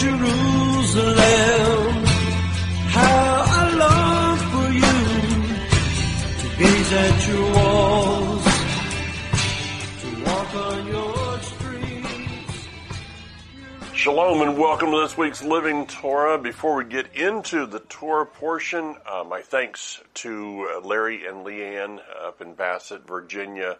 Jerusalem. How I for you to gaze at your walls, to walk on your streets. Shalom and welcome to this week's Living Torah. Before we get into the Torah portion, uh, my thanks to uh, Larry and Leanne up in Bassett, Virginia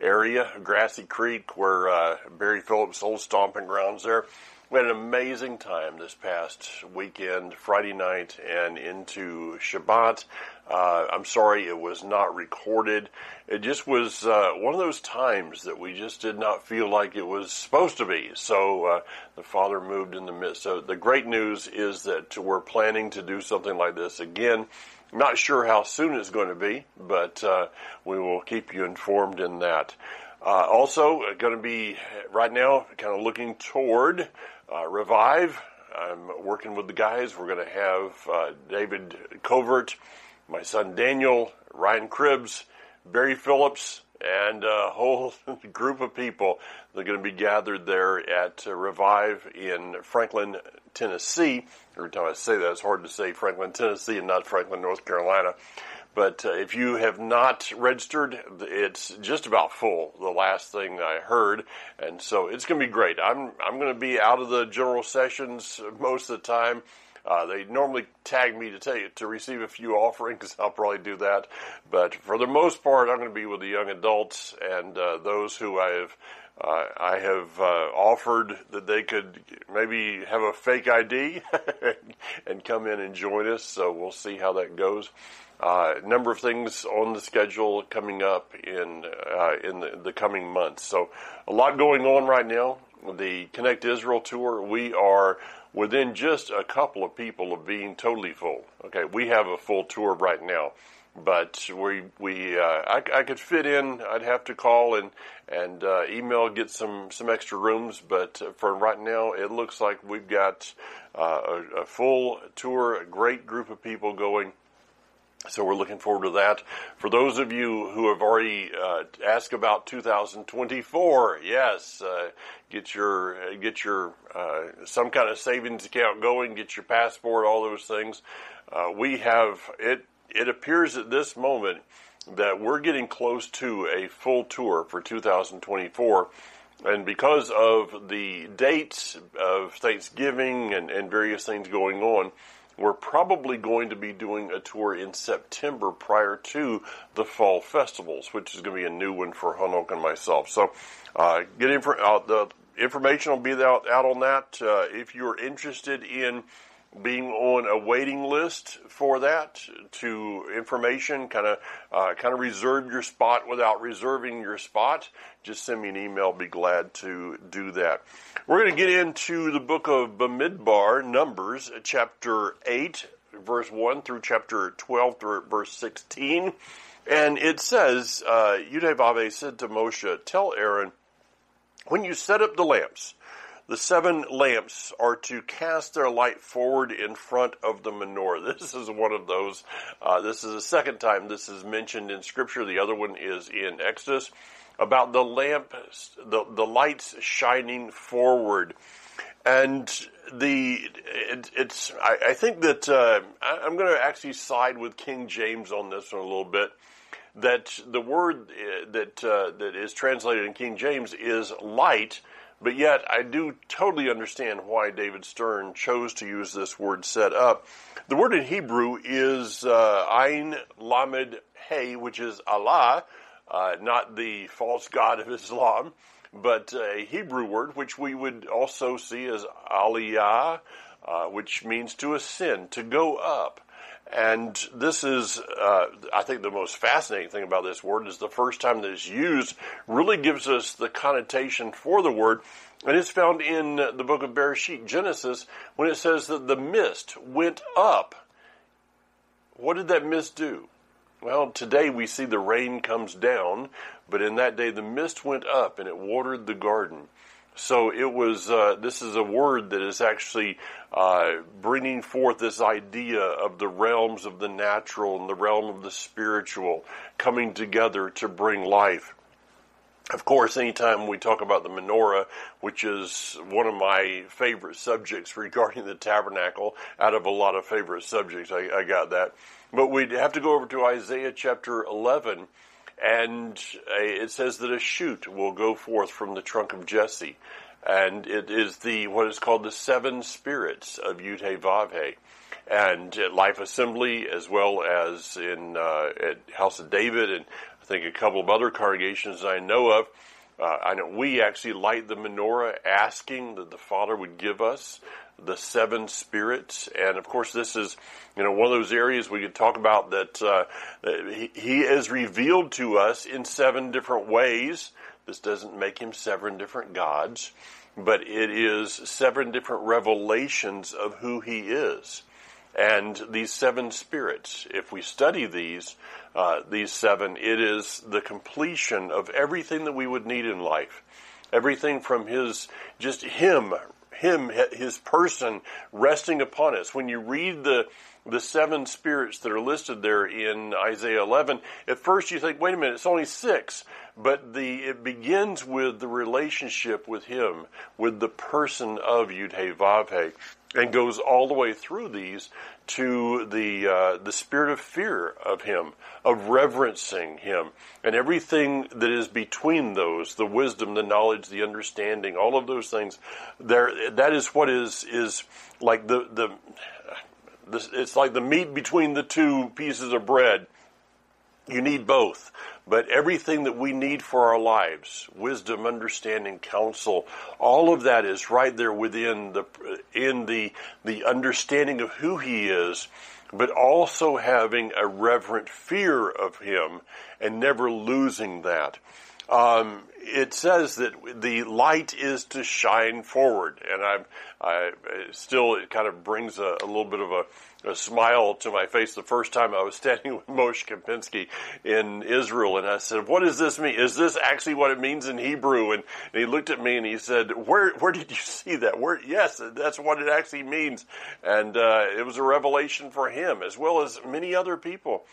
area, Grassy Creek, where uh, Barry Phillips' old stomping grounds there. We had an amazing time this past weekend, Friday night and into Shabbat. Uh, I'm sorry it was not recorded. It just was uh, one of those times that we just did not feel like it was supposed to be. So uh, the Father moved in the midst. So the great news is that we're planning to do something like this again. Not sure how soon it's going to be, but uh, we will keep you informed in that. Uh, also, going to be right now kind of looking toward uh, Revive. I'm working with the guys. We're going to have uh, David Covert, my son Daniel, Ryan Cribbs, Barry Phillips, and a whole group of people that are going to be gathered there at uh, Revive in Franklin, Tennessee. Every time I say that, it's hard to say Franklin, Tennessee, and not Franklin, North Carolina. But uh, if you have not registered, it's just about full. The last thing I heard, and so it's going to be great. I'm I'm going to be out of the general sessions most of the time. Uh, they normally tag me to you to receive a few offerings. I'll probably do that, but for the most part, I'm going to be with the young adults and uh, those who I have. Uh, I have uh, offered that they could maybe have a fake ID and come in and join us. So we'll see how that goes. A uh, number of things on the schedule coming up in uh, in the, the, coming months. So a lot going on right now. The Connect Israel tour. We are within just a couple of people of being totally full. Okay, we have a full tour right now, but we we uh, I, I, could fit in. I'd have to call and and uh, email get some some extra rooms. But for right now, it looks like we've got uh, a, a full tour. A great group of people going. So we're looking forward to that. For those of you who have already uh, asked about 2024, yes, uh, get your get your uh, some kind of savings account going, get your passport, all those things. Uh, we have it. It appears at this moment that we're getting close to a full tour for 2024. And because of the dates of Thanksgiving and, and various things going on, we're probably going to be doing a tour in September prior to the fall festivals, which is going to be a new one for Hanok and myself. So, uh, get uh, the information will be out, out on that. Uh, if you're interested in being on a waiting list for that to information kind of uh, kind of reserve your spot without reserving your spot just send me an email be glad to do that. We're going to get into the book of bamidbar numbers chapter 8 verse 1 through chapter 12 through verse 16 and it says uh, said to Moshe tell Aaron when you set up the lamps the seven lamps are to cast their light forward in front of the menorah. This is one of those. Uh, this is the second time this is mentioned in Scripture. The other one is in Exodus about the lamp, the, the lights shining forward. And the it, it's I, I, think that uh, I, am going to actually side with King James on this one a little bit. That the word uh, that uh, that is translated in King James is light, but yet, I do totally understand why David Stern chose to use this word set up. The word in Hebrew is uh, Ein Lamed Hey, which is Allah, uh, not the false god of Islam, but a Hebrew word which we would also see as Aliyah, uh, which means to ascend, to go up. And this is, uh, I think, the most fascinating thing about this word is the first time that it's used really gives us the connotation for the word. And it's found in the book of Bereshit, Genesis, when it says that the mist went up. What did that mist do? Well, today we see the rain comes down, but in that day the mist went up and it watered the garden. So it was. Uh, this is a word that is actually uh, bringing forth this idea of the realms of the natural and the realm of the spiritual coming together to bring life. Of course, anytime we talk about the menorah, which is one of my favorite subjects regarding the tabernacle, out of a lot of favorite subjects, I, I got that. But we'd have to go over to Isaiah chapter 11, and it says that a shoot will go forth from the trunk of Jesse. And it is the, what is called the seven spirits of Yud Vavhe and at Life Assembly, as well as in uh, at House of David, and I think a couple of other congregations I know of. Uh, I know we actually light the menorah, asking that the Father would give us the seven spirits, and of course, this is you know one of those areas we could talk about that uh, he, he is revealed to us in seven different ways. This doesn't make him seven different gods, but it is seven different revelations of who he is. And these seven spirits, if we study these, uh, these seven, it is the completion of everything that we would need in life. Everything from his, just him, him, his person resting upon us. When you read the, the seven spirits that are listed there in Isaiah 11, at first you think, wait a minute, it's only six. But the, it begins with the relationship with him, with the person of Yud-Heh-Vav-Heh and goes all the way through these to the uh, the spirit of fear of him, of reverencing him, and everything that is between those, the wisdom, the knowledge, the understanding, all of those things. There, that is what is is like the the. It's like the meat between the two pieces of bread. You need both. But everything that we need for our lives, wisdom, understanding, counsel, all of that is right there within the, in the, the understanding of who He is, but also having a reverent fear of Him and never losing that. Um, it says that the light is to shine forward, and I, I still it kind of brings a, a little bit of a a smile to my face the first time I was standing with Moshe Kempinski in Israel, and I said, "What does this mean? Is this actually what it means in Hebrew?" And, and he looked at me and he said, "Where where did you see that? Where? Yes, that's what it actually means." And uh, it was a revelation for him as well as many other people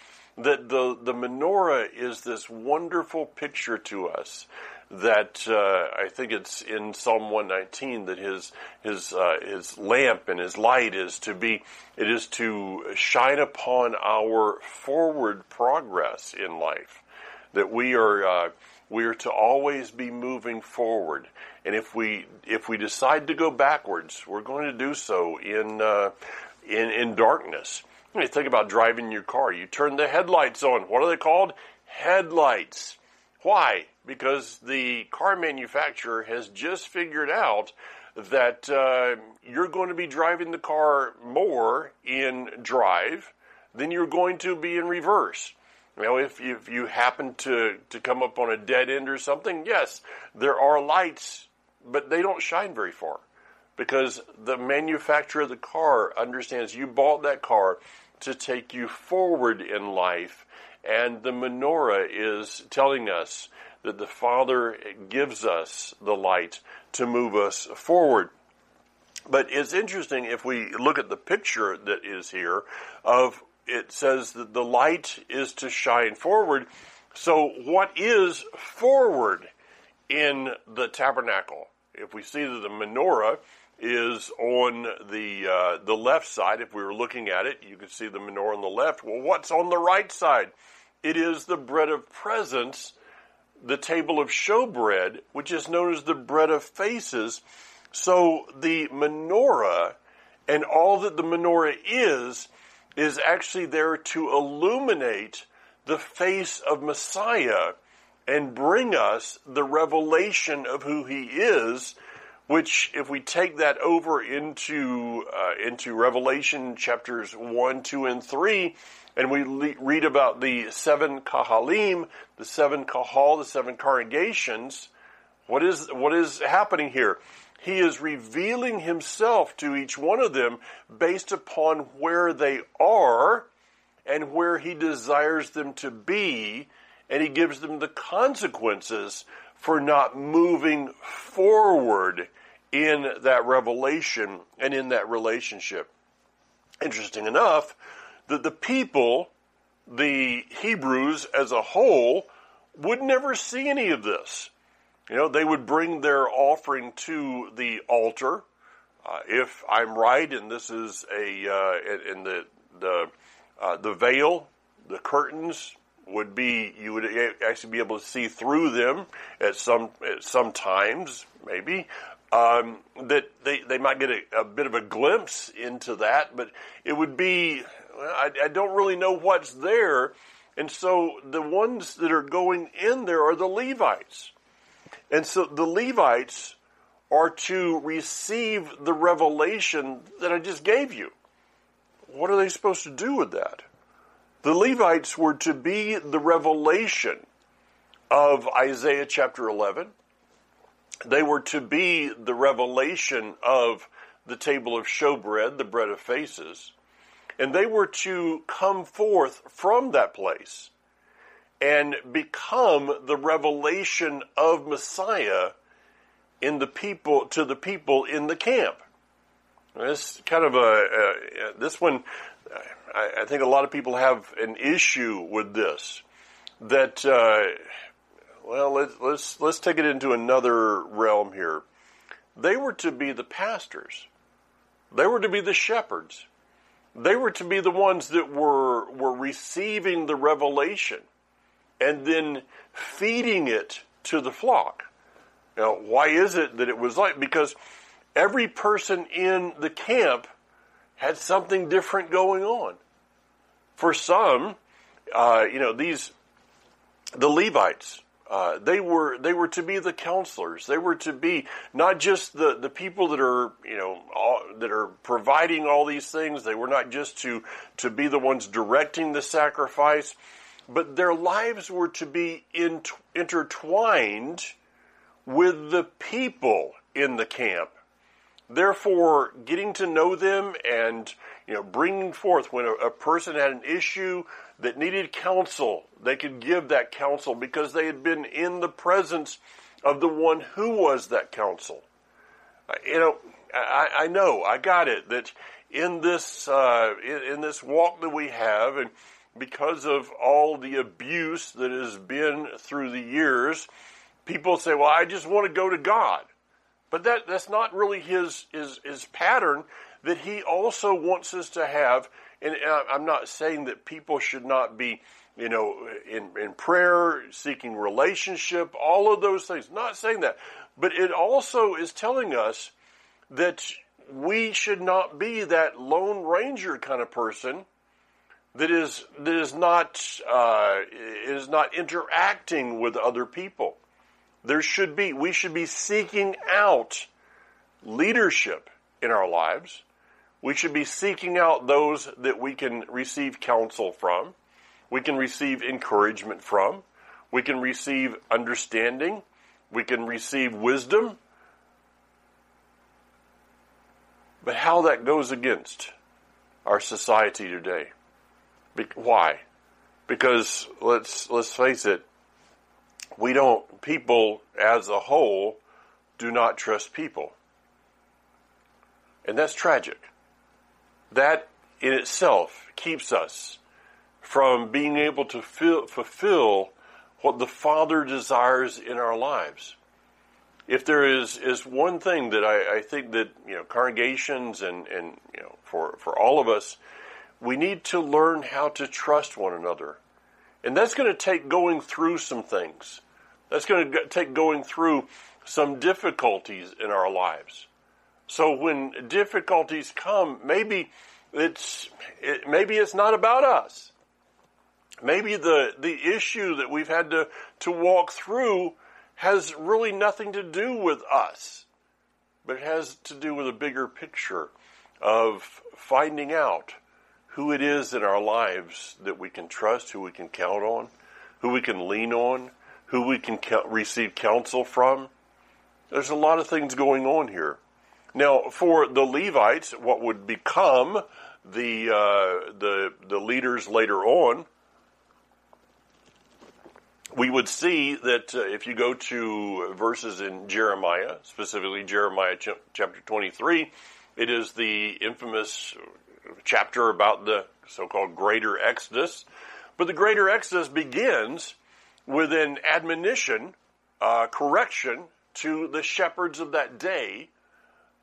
that the the menorah is this wonderful picture to us that uh, I think it's in Psalm 119 that his his uh, his lamp and his light is to be it is to shine upon our forward progress in life. That we are uh, we are to always be moving forward. And if we if we decide to go backwards we're going to do so in uh, in in darkness you think about driving your car. You turn the headlights on. What are they called? Headlights. Why? Because the car manufacturer has just figured out that uh, you're going to be driving the car more in drive than you're going to be in reverse. You know, if, if you happen to, to come up on a dead end or something, yes, there are lights, but they don't shine very far because the manufacturer of the car understands you bought that car to take you forward in life, and the menorah is telling us that the Father gives us the light to move us forward. But it's interesting if we look at the picture that is here of it says that the light is to shine forward. So what is forward in the tabernacle? If we see that the menorah is on the uh, the left side, if we were looking at it, you could see the menorah on the left. Well, what's on the right side? It is the bread of presence the table of showbread, which is known as the bread of faces. So the menorah and all that the menorah is, is actually there to illuminate the face of Messiah and bring us the revelation of who he is, which if we take that over into, uh, into Revelation chapters 1, 2, and 3, and we le- read about the seven kahalim, the seven kahal, the seven congregations. What is, what is happening here? He is revealing himself to each one of them based upon where they are and where he desires them to be, and he gives them the consequences for not moving forward in that revelation and in that relationship. Interesting enough, that the people, the Hebrews as a whole, would never see any of this. You know, they would bring their offering to the altar. Uh, if I'm right, and this is a uh, in the the uh, the veil, the curtains would be you would actually be able to see through them at some at some times maybe um, that they they might get a, a, bit of a glimpse into that, but it would be I, I don't really know what's there, and so the ones that are going in there are the Levites, and so the Levites are to receive the revelation that I just gave you. What are they supposed to do with that? The Levites were to be the revelation of Isaiah chapter 11. They were to be the revelation of the table of showbread, the bread of faces. And they were to come forth from that place and become the revelation of Messiah in the people to the people in the camp. This kind of a uh, this one I, I, think a lot of people have an issue with this. That uh, well, let's let's let's take it into another realm here. They were to be the pastors. They were to be the shepherds. They were to be the ones that were were receiving the revelation and then feeding it to the flock. Now, why is it that it was like? Because every person in the camp had something different going on. For some, uh, you know, these the Levites, uh, they were they were to be the counselors. They were to be not just the, the people that are you know all, that are providing all these things. They were not just to to be the ones directing the sacrifice, but their lives were to be in, intertwined with the people in the camp Therefore, getting to know them and you know bringing forth when a, a, person had an issue that needed counsel, they could give that counsel because they had been in the presence of the one who was that counsel. Uh, you know, I, I, know, I got it that in this uh, in, in this walk that we have, and because of all the abuse that has been through the years, people say, "Well, I just want to go to God." But that, that's not really his, his, his pattern that he also wants us to have. And I'm not saying that people should not be, you know, in, in prayer, seeking relationship, all of those things. Not saying that. But it also is telling us that we should not be that lone ranger kind of person that is that is not uh, is not interacting with other people. There should be, we should be seeking out leadership in our lives. We should be seeking out those that we can receive counsel from. We can receive encouragement from. We can receive understanding. We can receive wisdom. But how that goes against our society today. Be- why? Because let's let's face it, we don't, people as a whole do not trust people. And that's tragic. That in itself keeps us from being able to feel, fulfill what the Father desires in our lives. If there is, is one thing that I, I think that you know congregations and, and you know for, for all of us, we need to learn how to trust one another. And that's going to take going through some things. That's going to take going through some difficulties in our lives. So when difficulties come, maybe it's it, maybe it's not about us. Maybe the the issue that we've had to to walk through has really nothing to do with us, but it has to do with a bigger picture of finding out who it is in our lives that we can trust, who we can count on, who we can lean on, who we can receive counsel from. There's a lot of things going on here. Now, for the Levites, what would become the uh, the the leaders later on, we would see that uh, if you go to verses in Jeremiah, specifically Jeremiah ch- chapter 23, it is the infamous chapter about the so-called Greater Exodus. But the Greater Exodus begins with an admonition uh, correction to the shepherds of that day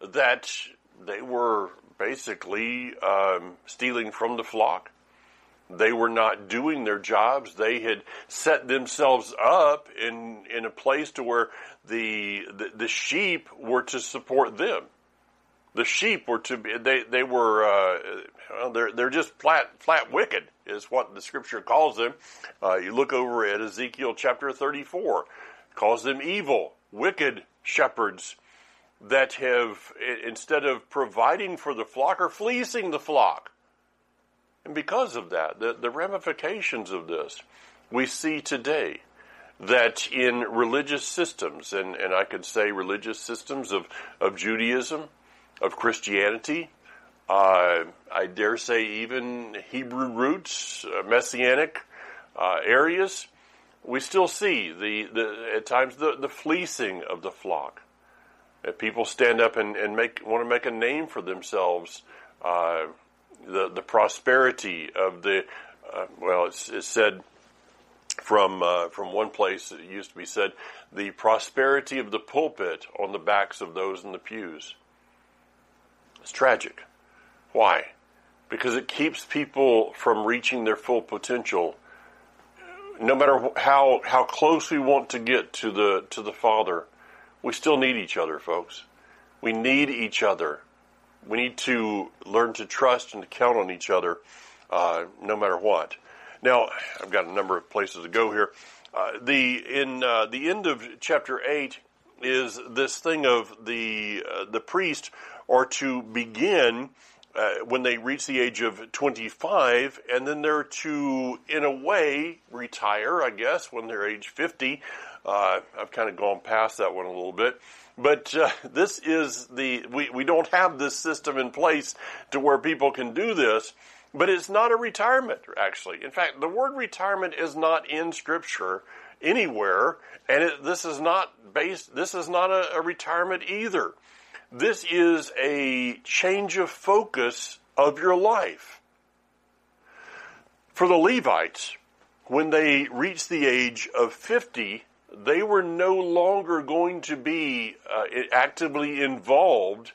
that they were basically um, stealing from the flock. They were not doing their jobs. They had set themselves up in in a place to where the the, the sheep were to support them. The sheep were to be they they were uh, well, they're they're just flat flat wicked is what the scripture calls them. Uh, you look over at Ezekiel chapter thirty four, calls them evil, wicked shepherds that have instead of providing for the flock are fleecing the flock and because of that, the, the ramifications of this, we see today that in religious systems, and, and I could say religious systems of, of Judaism, of Christianity, uh, I dare say even Hebrew roots, uh, Messianic uh, areas, we still see the, the at times the, the fleecing of the flock. That people stand up and, and make want to make a name for themselves uh, the the prosperity of the uh, well, it's, it's, said from uh, from one place. It used to be said the prosperity of the pulpit on the backs of those in the pews. It's tragic. Why? Because it keeps people from reaching their full potential. No matter how how close we want to get to the to the Father, we still need each other, folks. We need each other we need to learn to trust and to count on each other uh, no matter what. Now, I've got a number of places to go here. Uh, the in uh, the end of chapter eight is this thing of the uh, the priest are to begin uh, when they reach the age of 25, and then they're to, in a way, retire, I guess, when they're age 50. Uh, I've kind of gone past that one a little bit. But uh, this is the, we, we don't have this system in place to where people can do this, but it's not a retirement, actually. In fact, the word retirement is not in Scripture anywhere, and it, this is not based, this is not a, a retirement either. This is a change of focus of your life. For the Levites, when they reached the age of 50, they were no longer going to be uh, actively involved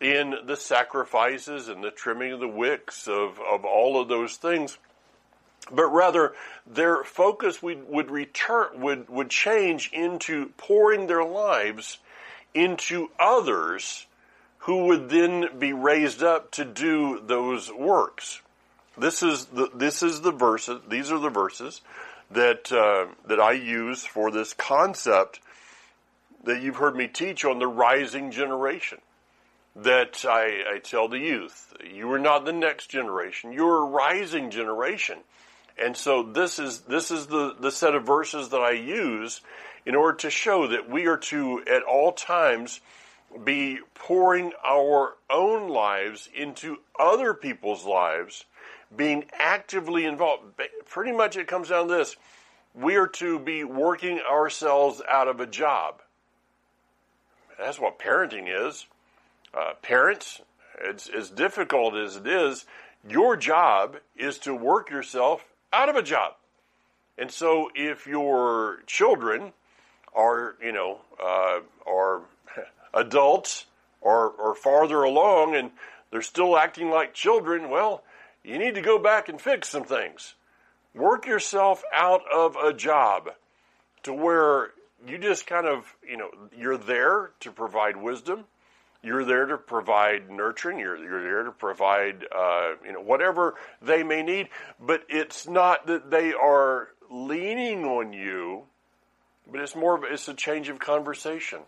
in the sacrifices and the trimming of the wicks of, of all of those things but rather their focus would, would return would, would change into pouring their lives into others who would then be raised up to do those works. This is the this is the verses. These are the verses that uh, that I use for this concept that you've heard me teach on the rising generation. That I, I tell the youth, you are not the next generation; you're a rising generation. And so this is this is the, the set of verses that I use in order to show that we are to at all times be pouring our own lives into other people's lives being actively involved. Pretty much it comes down to this. We are to be working ourselves out of a job. That's what parenting is. Uh, parents, it's as difficult as it is, your job is to work yourself out of a job. And so if your children are, you know, uh, are adults or, or farther along and they're still acting like children, well, you need to go back and fix some things. Work yourself out of a job to where you just kind of, you know, you're there to provide wisdom. You're there to provide nurturing. You're, you're there to provide, uh, you know, whatever they may need. But it's not that they are leaning on you, but it's more of it's a change of conversation.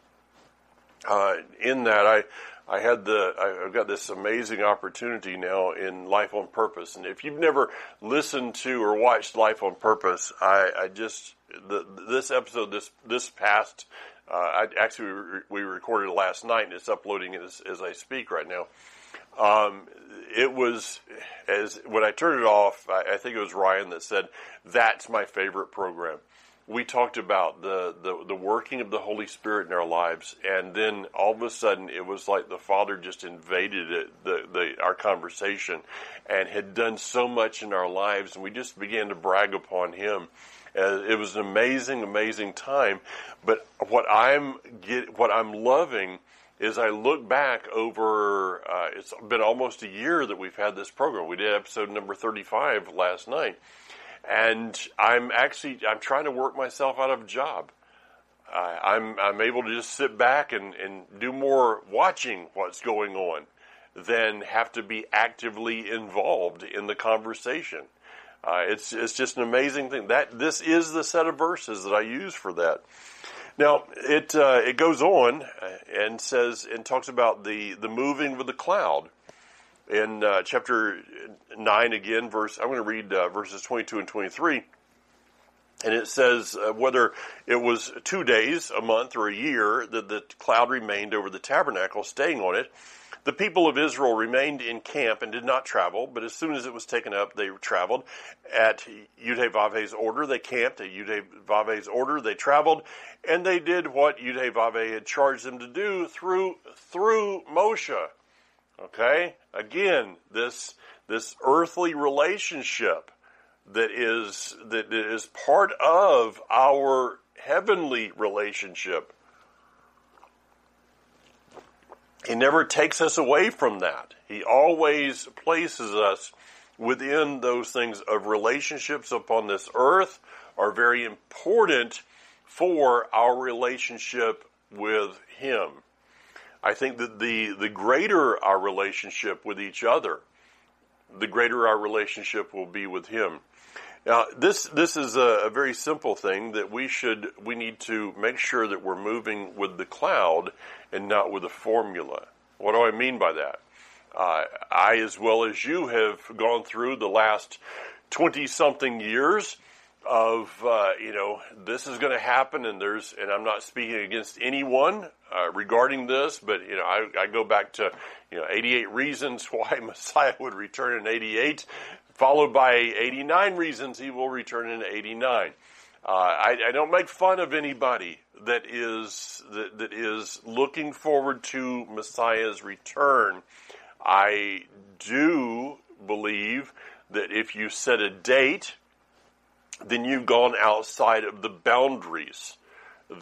Uh, in that, I I had the I've got this amazing opportunity now in Life on Purpose, and if you've never listened to or watched Life on Purpose, I, I just the, this episode this this past uh, I, actually we recorded it last night, and it's uploading as, as I speak right now. Um, it was as when I turned it off, I, I think it was Ryan that said that's my favorite program we talked about the, the, the working of the Holy Spirit in our lives, and then all of a sudden it was like the Father just invaded it, the, the our conversation, and had done so much in our lives, and we just began to brag upon Him. Uh, it was an amazing, amazing time. But what I'm get, what I'm loving is I look back over. Uh, it's been almost a year that we've had this program. We did episode number 35 last night and I'm actually I'm trying to work myself out of a job. Uh, I'm I'm able to just sit back and, and do more watching what's going on than have to be actively involved in the conversation. Uh, it's it's just an amazing thing that this is the set of verses that I use for that. Now it uh, it goes on and says and talks about the the moving of the cloud in uh, chapter 9 again, verse, I'm going to read uh, verses 22 and 23. And it says uh, whether it was two days, a month, or a year that the cloud remained over the tabernacle, staying on it, the people of Israel remained in camp and did not travel, but as soon as it was taken up, they traveled. At Yudhevavhe's order, they camped. At Yudhevavhe's order, they traveled, and they did what Yudhevavhe had charged them to do through, through Moshe. Okay? Again, this, this earthly relationship that is, that is part of our heavenly relationship. He never takes us away from that. He always places us within those things of relationships upon this earth are very important for our relationship with Him. I think that the, the greater our relationship with each other, the greater our relationship will be with Him. Now, this this is a, a, very simple thing that we should we need to make sure that we're moving with the cloud and not with a formula. What do I mean by that? Uh, I, as well as you, have gone through the last twenty something years of uh, you know this is going to happen, and there's and I'm not speaking against anyone uh, regarding this, but you know I, I go back to you know 88 reasons why Messiah would return in 88, followed by 89 reasons he will return in 89. Uh, I, I, don't make fun of anybody that is that, that is looking forward to Messiah's return. I do believe that if you set a date then you've gone outside of the boundaries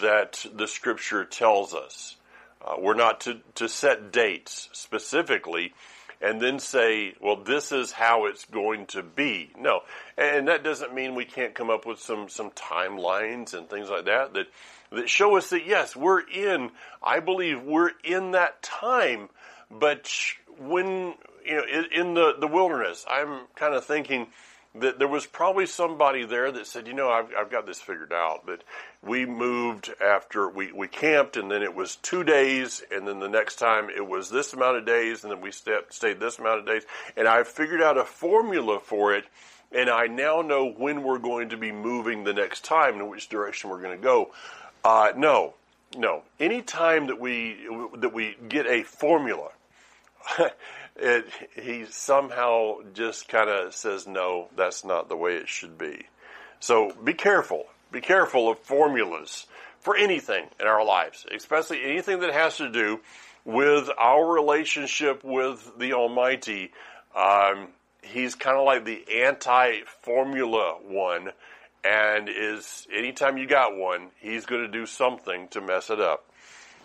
that the scripture tells us. Uh, we're not to, to set dates specifically and then say, well, this is how it's going to be. No. And that doesn't mean we can't come up with some, some timelines and things like that, that that show us that yes, we're in, I believe we're in that time, but when, you know, in, in the, the wilderness, I'm kind of thinking, that there was probably somebody there that said, you know, I've, I've got this figured out. But we moved after we, we camped, and then it was two days, and then the next time it was this amount of days, and then we stepped, stayed this amount of days, and I figured out a formula for it. And I now know when we're going to be moving the next time and which direction we're going to go. Uh, no, no. Any time that we that we get a formula, it, he somehow just kind of says, no, that's not the way it should be. So be careful. Be careful of formulas for anything in our lives, especially anything that has to do with our relationship with the Almighty. Um, he's kind of like the anti-formula one, and is anytime you got one, he's going to do something to mess it up.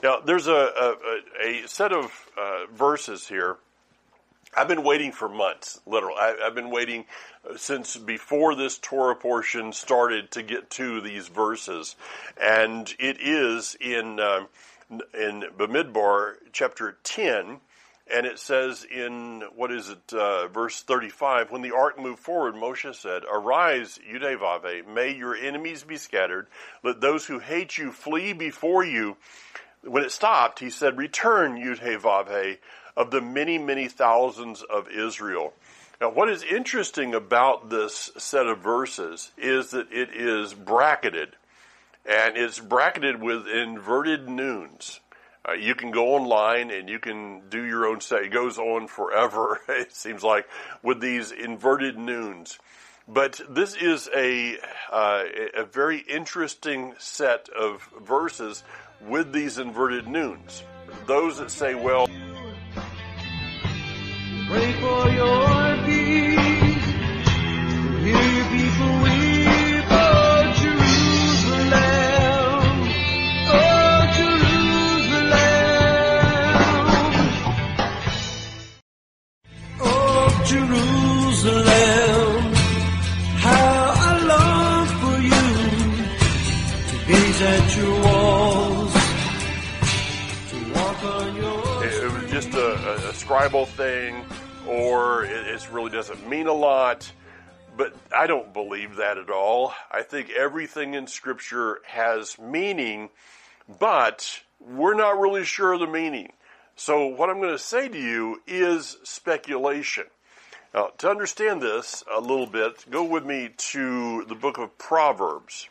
Now, there's a, a, a set of uh, verses here I've been waiting for months, literally. I, have been waiting uh, since before this Torah portion started to get to these verses, and it is in um, in Bamidbar chapter ten, and it says in what is it, uh, verse thirty-five? When the ark moved forward, Moshe said, "Arise, Yudevave, may your enemies be scattered. Let those who hate you flee before you." When it stopped, he said, "Return, Yudevave." Of the many, many thousands of Israel. Now, what is interesting about this set of verses is that it is bracketed, and it's bracketed with inverted nuns. Uh, you can go online and you can do your own set. It goes on forever, it seems like, with these inverted nuns. But this is a uh, a very interesting set of verses with these inverted noons. Those that say, well, it, was just a, a scribal thing, or it, it really doesn't mean a lot. But I don't believe that at all. I think everything in Scripture has meaning, but we're not really sure of the meaning. So what I'm going to say to you is speculation. Now, to understand this a little bit, go with me to the book of Proverbs.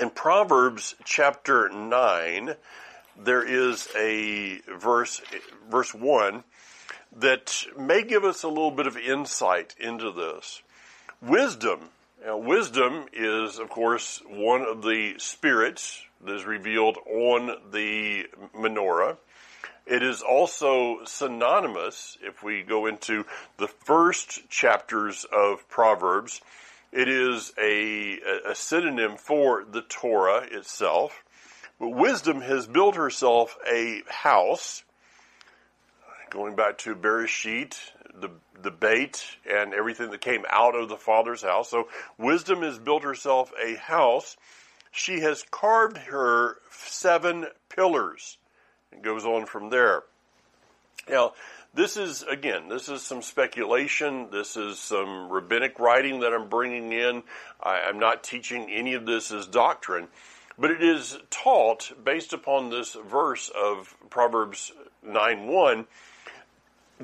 In Proverbs chapter 9, there is a verse, verse 1, that may give us a little bit of insight into this. Wisdom. Now, wisdom is, of course, one of the spirits that is revealed on the menorah. It is also synonymous, if we go into the first chapters of Proverbs, it is a, a synonym for the Torah itself. But wisdom has built herself a house, going back to Bereshit, the, the bait, and everything that came out of the Father's house. So wisdom has built herself a house. She has carved her seven pillars. It goes on from there. Now, this is, again, this is some speculation. This is some rabbinic writing that I'm bringing in. I, I'm not teaching any of this as doctrine, but it is taught based upon this verse of Proverbs 9 1,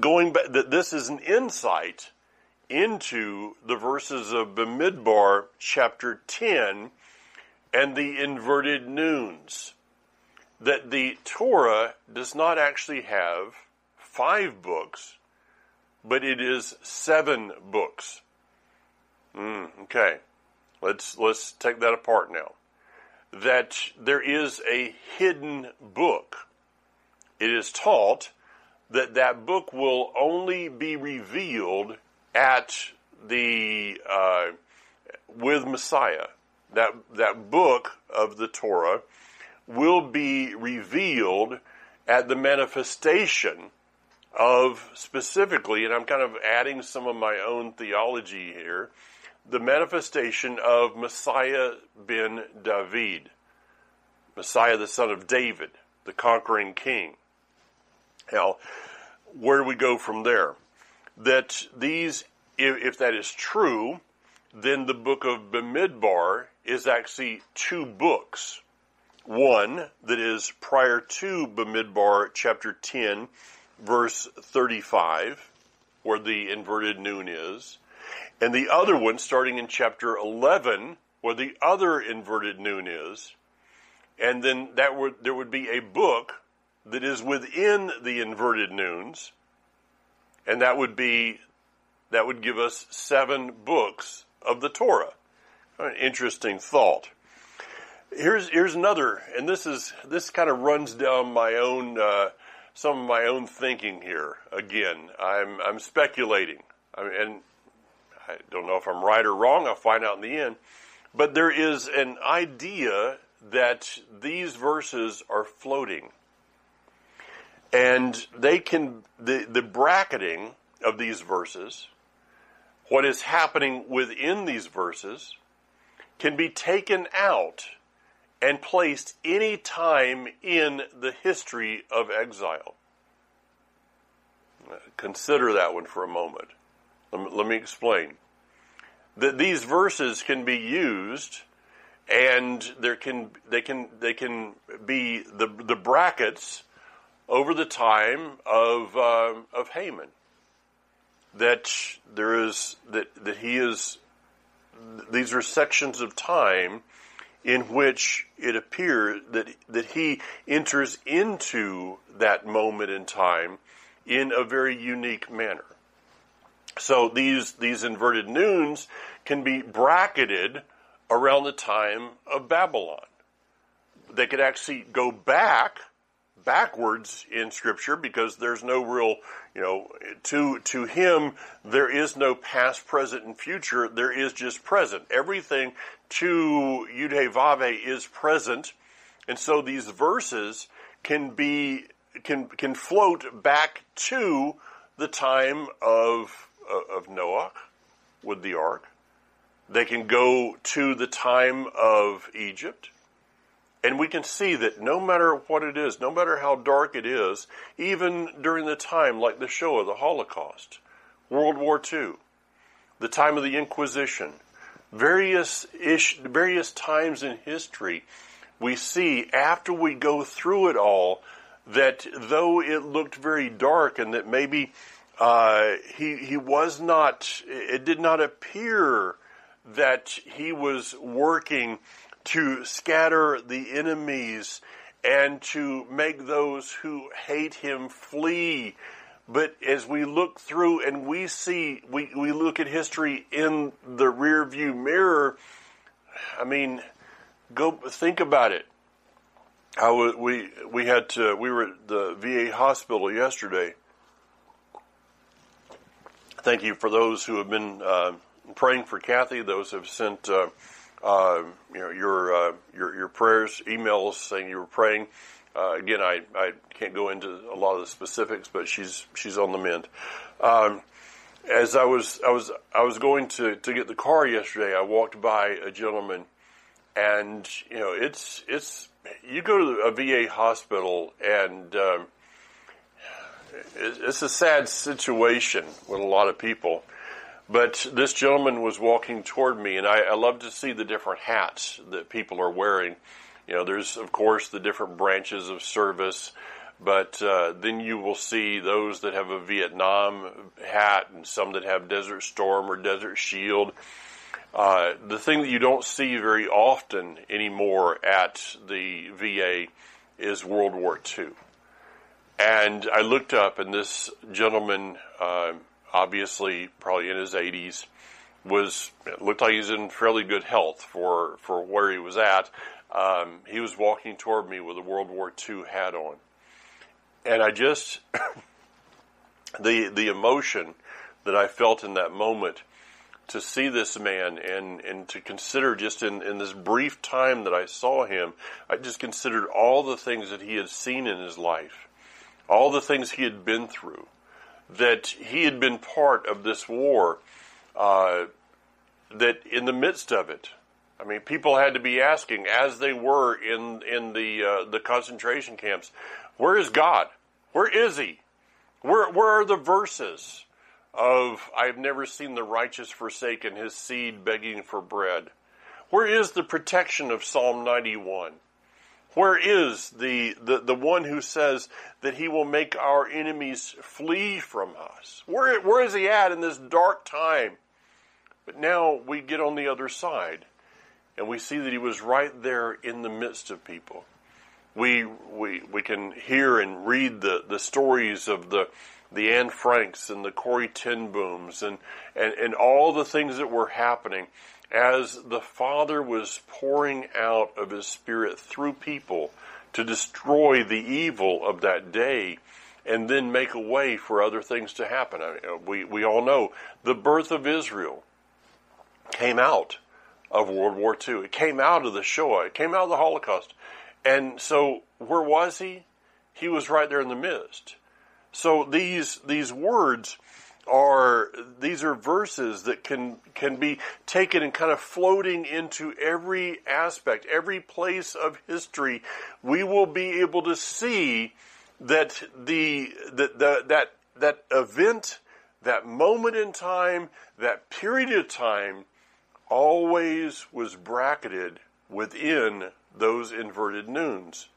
going back, that this is an insight into the verses of Bamidbar chapter 10 and the inverted noons that the Torah does not actually have five books, but it is seven books. Mm, okay, let's let's take that apart now. That there is a hidden book. It is taught that that book will only be revealed at the uh, with Messiah. That that book of the Torah will be revealed at the manifestation of specifically, and I'm kind of adding some of my own theology here, the manifestation of Messiah ben David, Messiah the son of David, the conquering king. Now, where do we go from there? That these, if, if that is true, then the book of Bamidbar is actually two books. One that is prior to Bamidbar chapter 10, verse 35, where the inverted noon is, and the other one starting in chapter 11, where the other inverted noon is, and then that would there would be a book that is within the inverted noons, and that would be that would give us seven books of the Torah. An interesting thought here's here's another, and this is this kind of runs down my own uh, some of my own thinking here. Again, I'm I'm speculating, I mean, and I don't know if I'm right or wrong. I'll find out in the end. But there is an idea that these verses are floating, and they can the the bracketing of these verses, what is happening within these verses, can be taken out and placed any time in the history of exile. Uh, consider that one for a moment. Let me, let me explain. That these verses can be used and there can they can they can be the the brackets over the time of uh, of Haman. That there is that that he is these are sections of time in which it appears that, that he enters into that moment in time in a very unique manner. So these these inverted noons can be bracketed around the time of Babylon. They could actually go back backwards in scripture because there's no real, you know, to to him there is no past, present and future, there is just present. Everything to Yudhe is present. And so these verses can be can can float back to the time of of Noah with the ark. They can go to the time of Egypt. And we can see that no matter what it is, no matter how dark it is, even during the time like the Shoah of the Holocaust, World War II, the time of the Inquisition, various ish, various times in history, we see after we go through it all that though it looked very dark and that maybe uh, he he was not, it did not appear that he was working to scatter the enemies and to make those who hate him flee. But as we look through and we see, we, we look at history in the rear view mirror, I mean, go think about it. I was, we, we had to, we were at the VA hospital yesterday. Thank you for those who have been uh, praying for Kathy, those who have sent uh, uh, you know, your, uh, your, your prayers, emails saying you were praying. Uh, again, I, I can't go into a lot of the specifics, but she's she's on the mend. Um, as I was I was I was going to, to get the car yesterday, I walked by a gentleman, and you know it's it's you go to a VA hospital and um, it's a sad situation with a lot of people. But this gentleman was walking toward me, and I, I love to see the different hats that people are wearing. You know, there's of course the different branches of service, but uh, then you will see those that have a Vietnam hat and some that have Desert Storm or Desert Shield. Uh, the thing that you don't see very often anymore at the VA is World War II. And I looked up, and this gentleman, uh, obviously probably in his 80s, was looked like he's in fairly good health for for where he was at. Um, he was walking toward me with a World War II hat on, and I just the the emotion that I felt in that moment to see this man and and to consider just in in this brief time that I saw him, I just considered all the things that he had seen in his life, all the things he had been through that he had been part of this war, uh, that in the midst of it, I mean, people had to be asking, as they were in in the uh, the concentration camps, where is God? Where is He? Where where are the verses of "I've never seen the righteous forsaken, his seed begging for bread"? Where is the protection of Psalm ninety one? Where is the, the, the one who says that he will make our enemies flee from us? Where, where is he at in this dark time? But now we get on the other side and we see that he was right there in the midst of people. We, we, we can hear and read the, the stories of the, the Anne Franks and the Corrie ten Booms and, and, and all the things that were happening as the Father was pouring out of His Spirit through people to destroy the evil of that day and then make a way for other things to happen. We, we all know the birth of Israel came out of World War II. It came out of the Shoah. It came out of the Holocaust. And so where was he? He was right there in the midst. So these, these words are these are verses that can can be taken and kind of floating into every aspect, every place of history. We will be able to see that the that the, that that event, that moment in time, that period of time, always was bracketed within those inverted noons.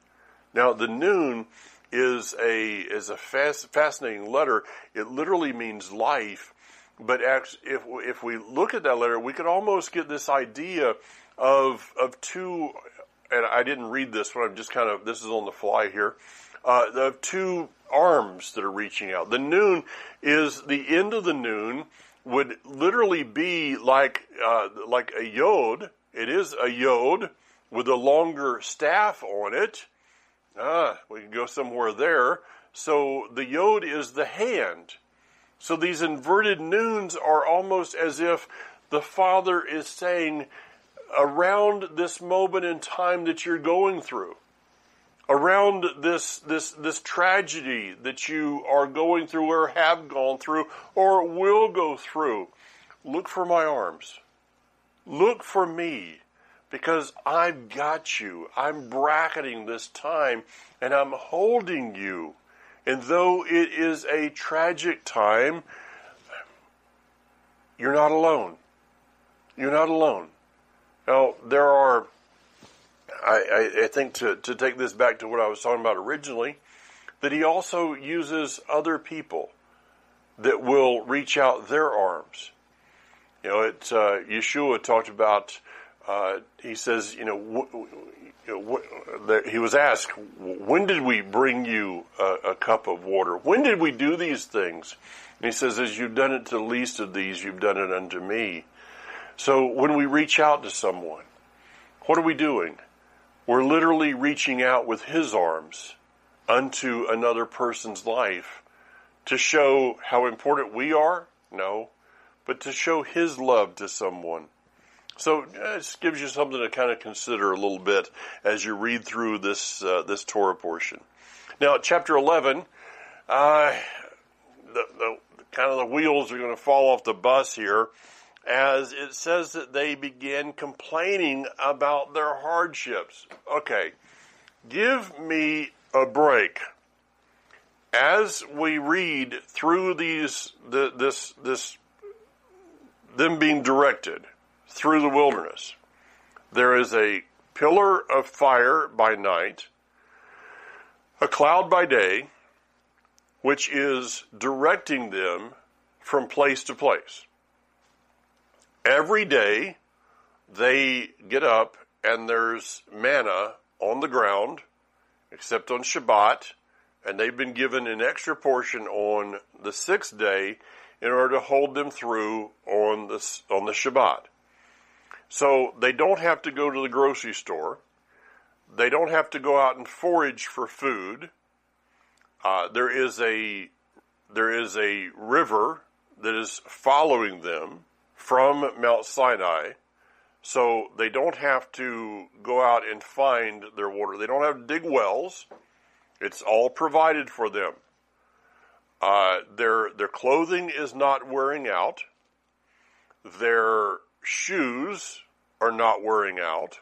Now the noon is a is a fast, fascinating letter. It literally means life, but if if we look at that letter, we could almost get this idea of of two. And I didn't read this one. I'm just kind of this is on the fly here. Uh, of two arms that are reaching out. The noon is the end of the noon would literally be like uh, like a yod. It is a yod with a longer staff on it. Ah, we can go somewhere there. So the yod is the hand. So these inverted noons are almost as if the Father is saying, around this moment in time that you're going through, around this this this tragedy that you are going through or have gone through or will go through look for my arms look for me because I've got you. I'm bracketing this time and I'm holding you. And though it is a tragic time you're not alone. You're not alone. Now there are I, I, I think to, to take this back to what I was talking about originally, that he also uses other people that will reach out their arms. You know, it, uh, Yeshua talked about, uh, he says, you know, he was asked, when did we bring you a, a, cup of water? When did we do these things? And he says, as you've done it to the least of these, you've done it unto me. So when we reach out to someone, what are we doing? We're literally reaching out with His arms unto another person's life to show how important we are? No, but to show His love to someone. So this gives you something to kind of consider a little bit as you read through this uh, this Torah portion. Now, chapter eleven, uh, the, the kind of the wheels are going to fall off the bus here as it says that they begin complaining about their hardships. Okay, give me a break. As we read through these, the, this, this, them being directed through the wilderness, there is a pillar of fire by night, a cloud by day, which is directing them from place to place every day they get up and there's manna on the ground, except on Shabbat, and they've been given an extra portion on the sixth day in order to hold them through on the, on the Shabbat. So they don't have to go to the grocery store. They don't have to go out and forage for food. Uh, there is a there is a river that is following them from Mount Sinai. So they don't have to go out and find their water. They don't have to dig wells. It's all provided for them. Uh, their their clothing is not wearing out. Their shoes are not wearing out.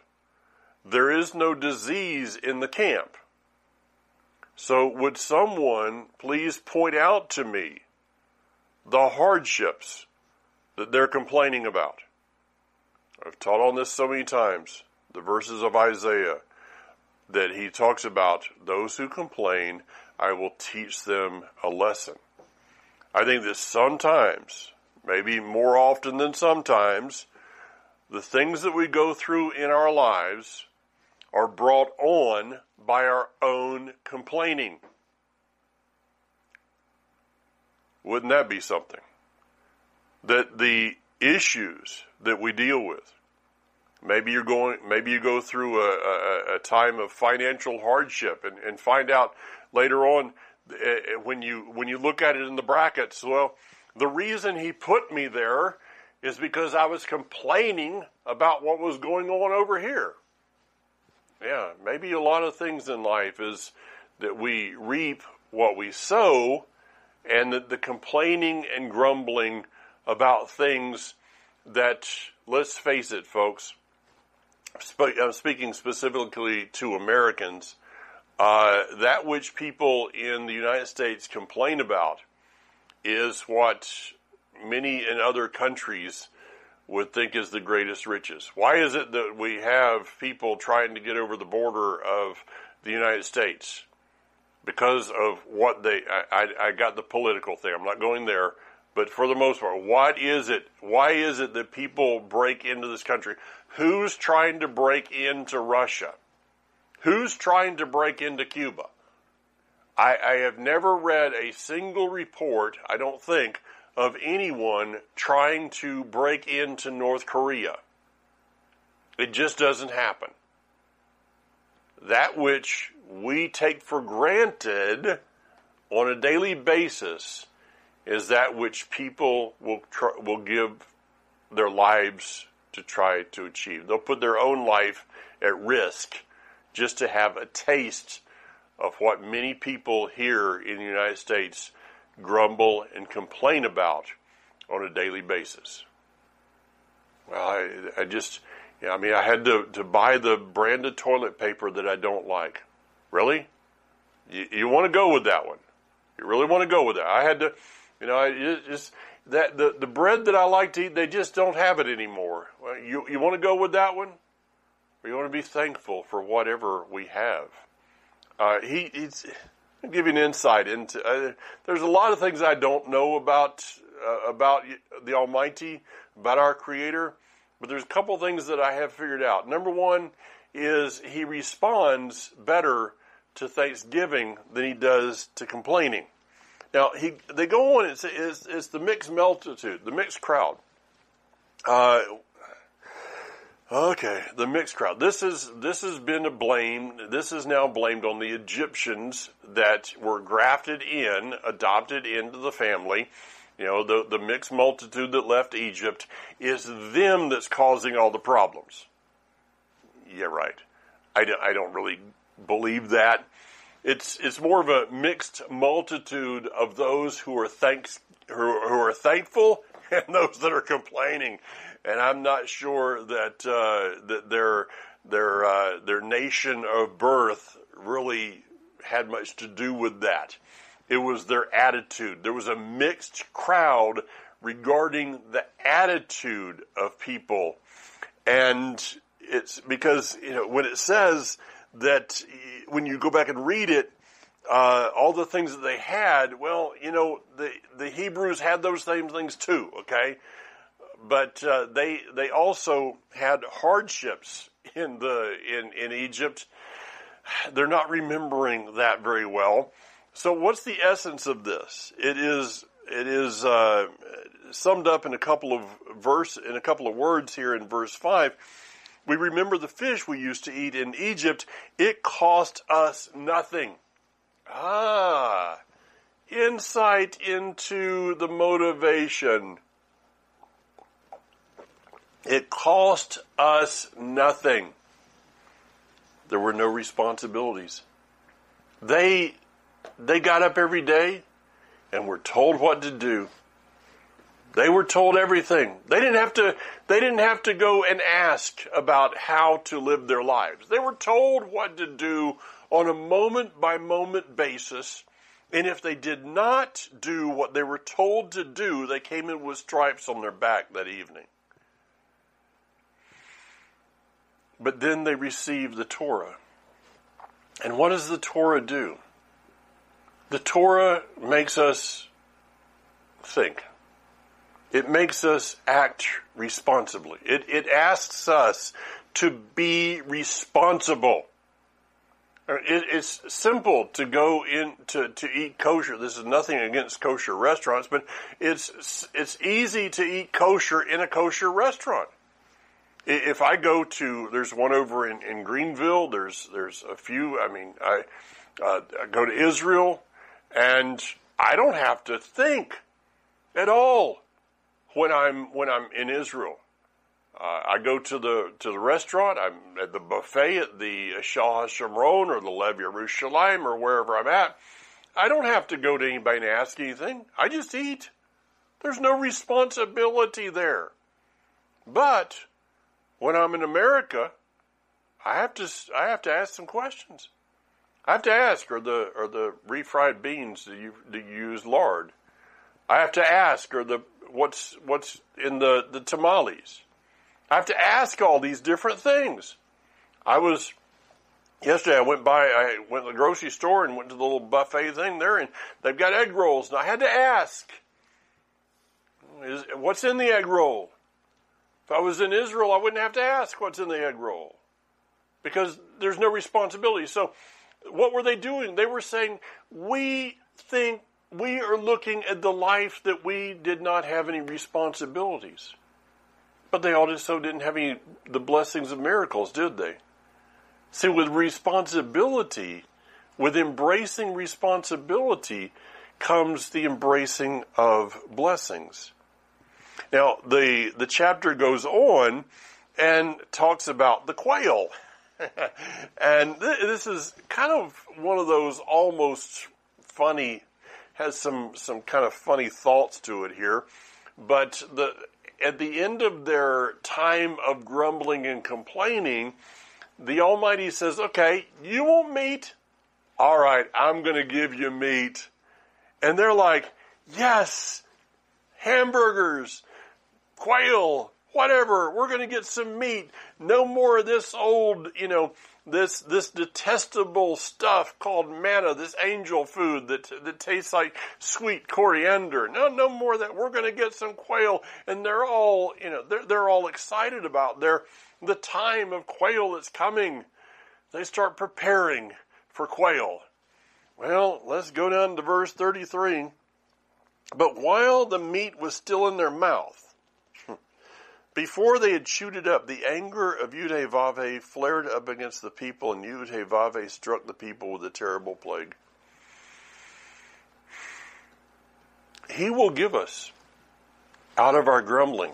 There is no disease in the camp. So would someone please point out to me the hardships that they're complaining about. I've taught on this so many times. The verses of Isaiah that he talks about those who complain, I will teach them a lesson. I think that sometimes, maybe more often than sometimes, the things that we go through in our lives are brought on by our own complaining. Wouldn't that be something? that the issues that we deal with, maybe you're going, maybe you go through a, a, a time of financial hardship and, and find out later on uh, when you when you look at it in the brackets, well, the reason he put me there is because I was complaining about what was going on over here. Yeah, maybe a lot of things in life is that we reap what we sow, and that the complaining and grumbling about things that, let's face it, folks, I'm speaking specifically to Americans, uh, that which people in the United States complain about is what many in other countries would think is the greatest riches. Why is it that we have people trying to get over the border of the United States? Because of what they, I, I, I got the political thing. I'm not going there but for the most part, what is it? Why is it that people break into this country? Who's trying to break into Russia? Who's trying to break into Cuba? I, I have never read a single report, I don't think, of anyone trying to break into North Korea. It just doesn't happen. That which we take for granted on a daily basis is that which people will will give their lives to try to achieve. They'll put their own life at risk just to have a taste of what many people here in the United States grumble and complain about on a daily basis. Well, I, I just, yeah, I mean, I had to, to buy the branded toilet paper that I don't like. Really? You, you want to go with that one? You really want to go with that? I had to, you know, I just that the the bread that I like to eat, they just don't have it anymore. You you want to go with that one? Or you want to be thankful for whatever we have? Uh, he he's I'll give you an insight into. Uh, there's a lot of things I don't know about uh, about the Almighty, about our Creator, but there's a couple things that I have figured out. Number one is He responds better to thanksgiving than He does to complaining. Now he they go on. It's it's, it's the mixed multitude, the mixed crowd. Uh, Okay, the mixed crowd. This is this has been blamed. This is now blamed on the Egyptians that were grafted in, adopted into the family. You know, the the mixed multitude that left Egypt is them that's causing all the problems. Yeah, right. I don't really believe that. It's it's more of a mixed multitude of those who are thanks who, who are thankful and those that are complaining and I'm not sure that uh, that their their uh, their nation of birth really had much to do with that. It was their attitude. There was a mixed crowd regarding the attitude of people, and it's because you know when it says that when you go back and read it, uh, all the things that they had, well, you know, the the Hebrews had those same things too. Okay, but uh, they they also had hardships in the in in Egypt. They're not remembering that very well. So, what's the essence of this? It is it is uh, summed up in a couple of verse in a couple of words here in verse five. We remember the fish we used to eat in Egypt. It cost us nothing. Ah, insight into the motivation it cost us nothing. There were no responsibilities. They they got up every day and were told what to do. They were told everything. They didn't have to they didn't have to go and ask about how to live their lives. They were told what to do on a moment by moment basis. And if they did not do what they were told to do, they came in with stripes on their back that evening. But then they receive the Torah. And what does the Torah do? The Torah makes us think. It makes us act responsibly. It, it asks us to be responsible. Uh, it, it's simple to go in to, to eat kosher. This is nothing against kosher restaurants, but it's it's easy to eat kosher in a kosher restaurant if I go to, there's one over in, in Greenville. There's there's a few. I mean, I, uh, I go to Israel, and I don't have to think at all when I'm when I'm in Israel. Uh, I go to the to the restaurant. I'm at the buffet at the Shah Shomron or the Lev Yerushalayim or wherever I'm at. I don't have to go to anybody and ask anything. I just eat. There's no responsibility there. But when I'm in America, I have to I have to ask some questions. I have to ask: Are the are the refried beans do you do you use lard? I have to ask: Are the what's what's in the the tamales? I have to ask all these different things. I was yesterday. I went by. I went to the grocery store and went to the little buffet thing there, and they've got egg rolls, and I had to ask: is, What's in the egg roll? If I was in Israel, I wouldn't have to ask what's in the egg roll because there's no responsibility. So, what were they doing? They were saying, We think we are looking at the life that we did not have any responsibilities. But they also didn't have any the blessings of miracles, did they? See, with responsibility, with embracing responsibility, comes the embracing of blessings. Now, the, the chapter goes on and talks about the quail. and th- this is kind of one of those almost funny, has some, some kind of funny thoughts to it here. But the, at the end of their time of grumbling and complaining, the Almighty says, okay, you want meat? All right, I'm going to give you meat. And they're like, yes, hamburgers, quail, whatever. We're going to get some meat. No more of this old, you know, this this detestable stuff called manna, this angel food that that tastes like sweet coriander. No, no more that. We're going to get some quail, and they're all, you know, they're they're all excited about their the time of quail that's coming. They start preparing for quail. Well, let's go down to verse 33. But while the meat was still in their mouth, before they had chewed it up, the anger of Yudhevave flared up against the people, and Yudhevave struck the people with a terrible plague. He will give us out of our grumbling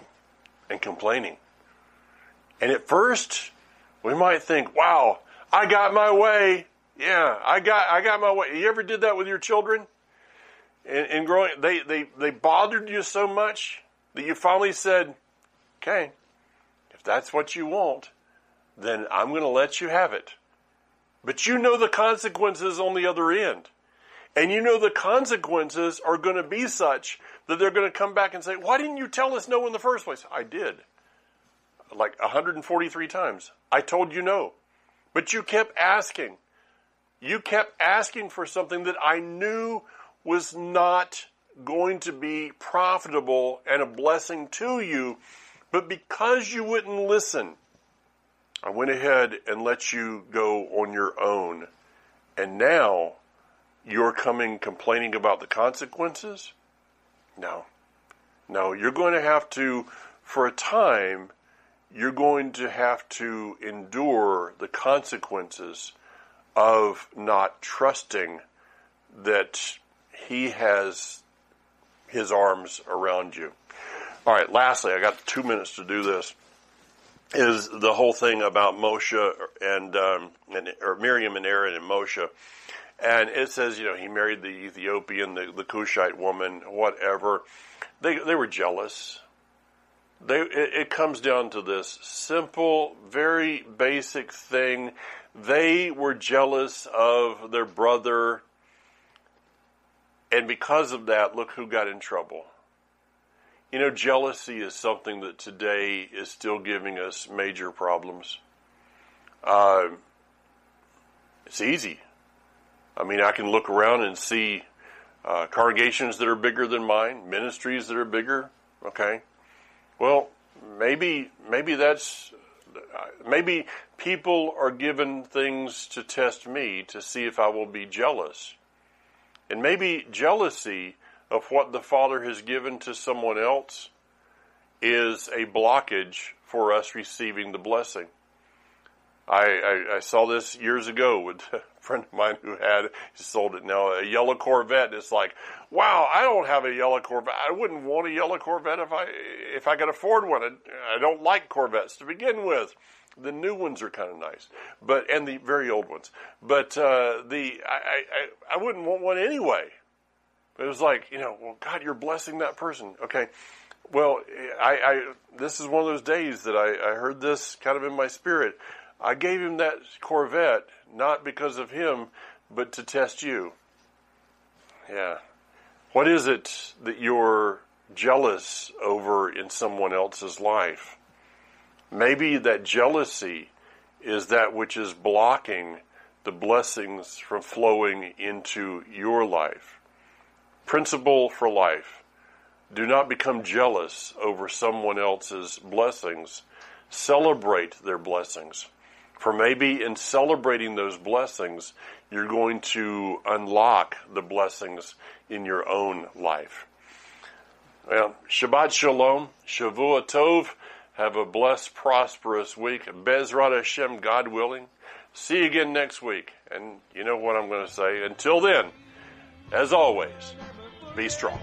and complaining. And at first, we might think, wow, I got my way. Yeah, I got I got my way. You ever did that with your children? And, in growing, they, they they bothered you so much that you finally said, "Okay, if that's what you want, then I'm going to let you have it." But you know the consequences on the other end. And you know the consequences are going to be such that they're going to come back and say, Why didn't you tell us no in the first place? I did. Like 143 times. I told you no. But you kept asking. You kept asking for something that I knew was not going to be profitable and a blessing to you, but because you wouldn't listen, I went ahead and let you go on your own. And now you're coming complaining about the consequences? No. No, you're going to have to, for a time, you're going to have to endure the consequences of not trusting that He has His arms around you. All right, lastly, I got two minutes to do this. Is the whole thing about Moshe and, um, and or Miriam and Aaron and Moshe, and it says you know he married the Ethiopian, the, the Cushite woman, whatever. They they were jealous. They it, it comes down to this simple, very basic thing they were jealous of their brother, and because of that, look who got in trouble. You know, jealousy is something that today is still giving us major problems. Uh, it's easy. I mean, I can look around and see uh, congregations that are bigger than mine, ministries that are bigger. Okay, well, maybe maybe that's maybe people are given things to test me to see if I will be jealous. And maybe jealousy of what the Father has given to someone else is a blockage for us receiving the blessing. I, I, I, saw this years ago with a friend of mine who had he sold it now a yellow Corvette. It's like, wow, I don't have a yellow Corvette. I wouldn't want a yellow Corvette if I if I could afford one. I, I don't like Corvettes to begin with. The new ones are kind of nice, but and the very old ones. But uh, the I, I I wouldn't want one anyway. But it was like you know, well, God, you're blessing that person. Okay, well, I, I this is one of those days that I, I heard this kind of in my spirit. I gave him that Corvette not because of him, but to test you. Yeah. What is it that you're jealous over in someone else's life? Maybe that jealousy is that which is blocking the blessings from flowing into your life. Principle for life. Do not become jealous over someone else's blessings. Celebrate their blessings. For maybe in celebrating those blessings, you're going to unlock the blessings in your own life. Well, Shabbat Shalom, Shavua Tov. Have a blessed, prosperous week. Bezrat Hashem, God willing. See you again next week. And you know what I'm going to say. Until then, as always, be strong.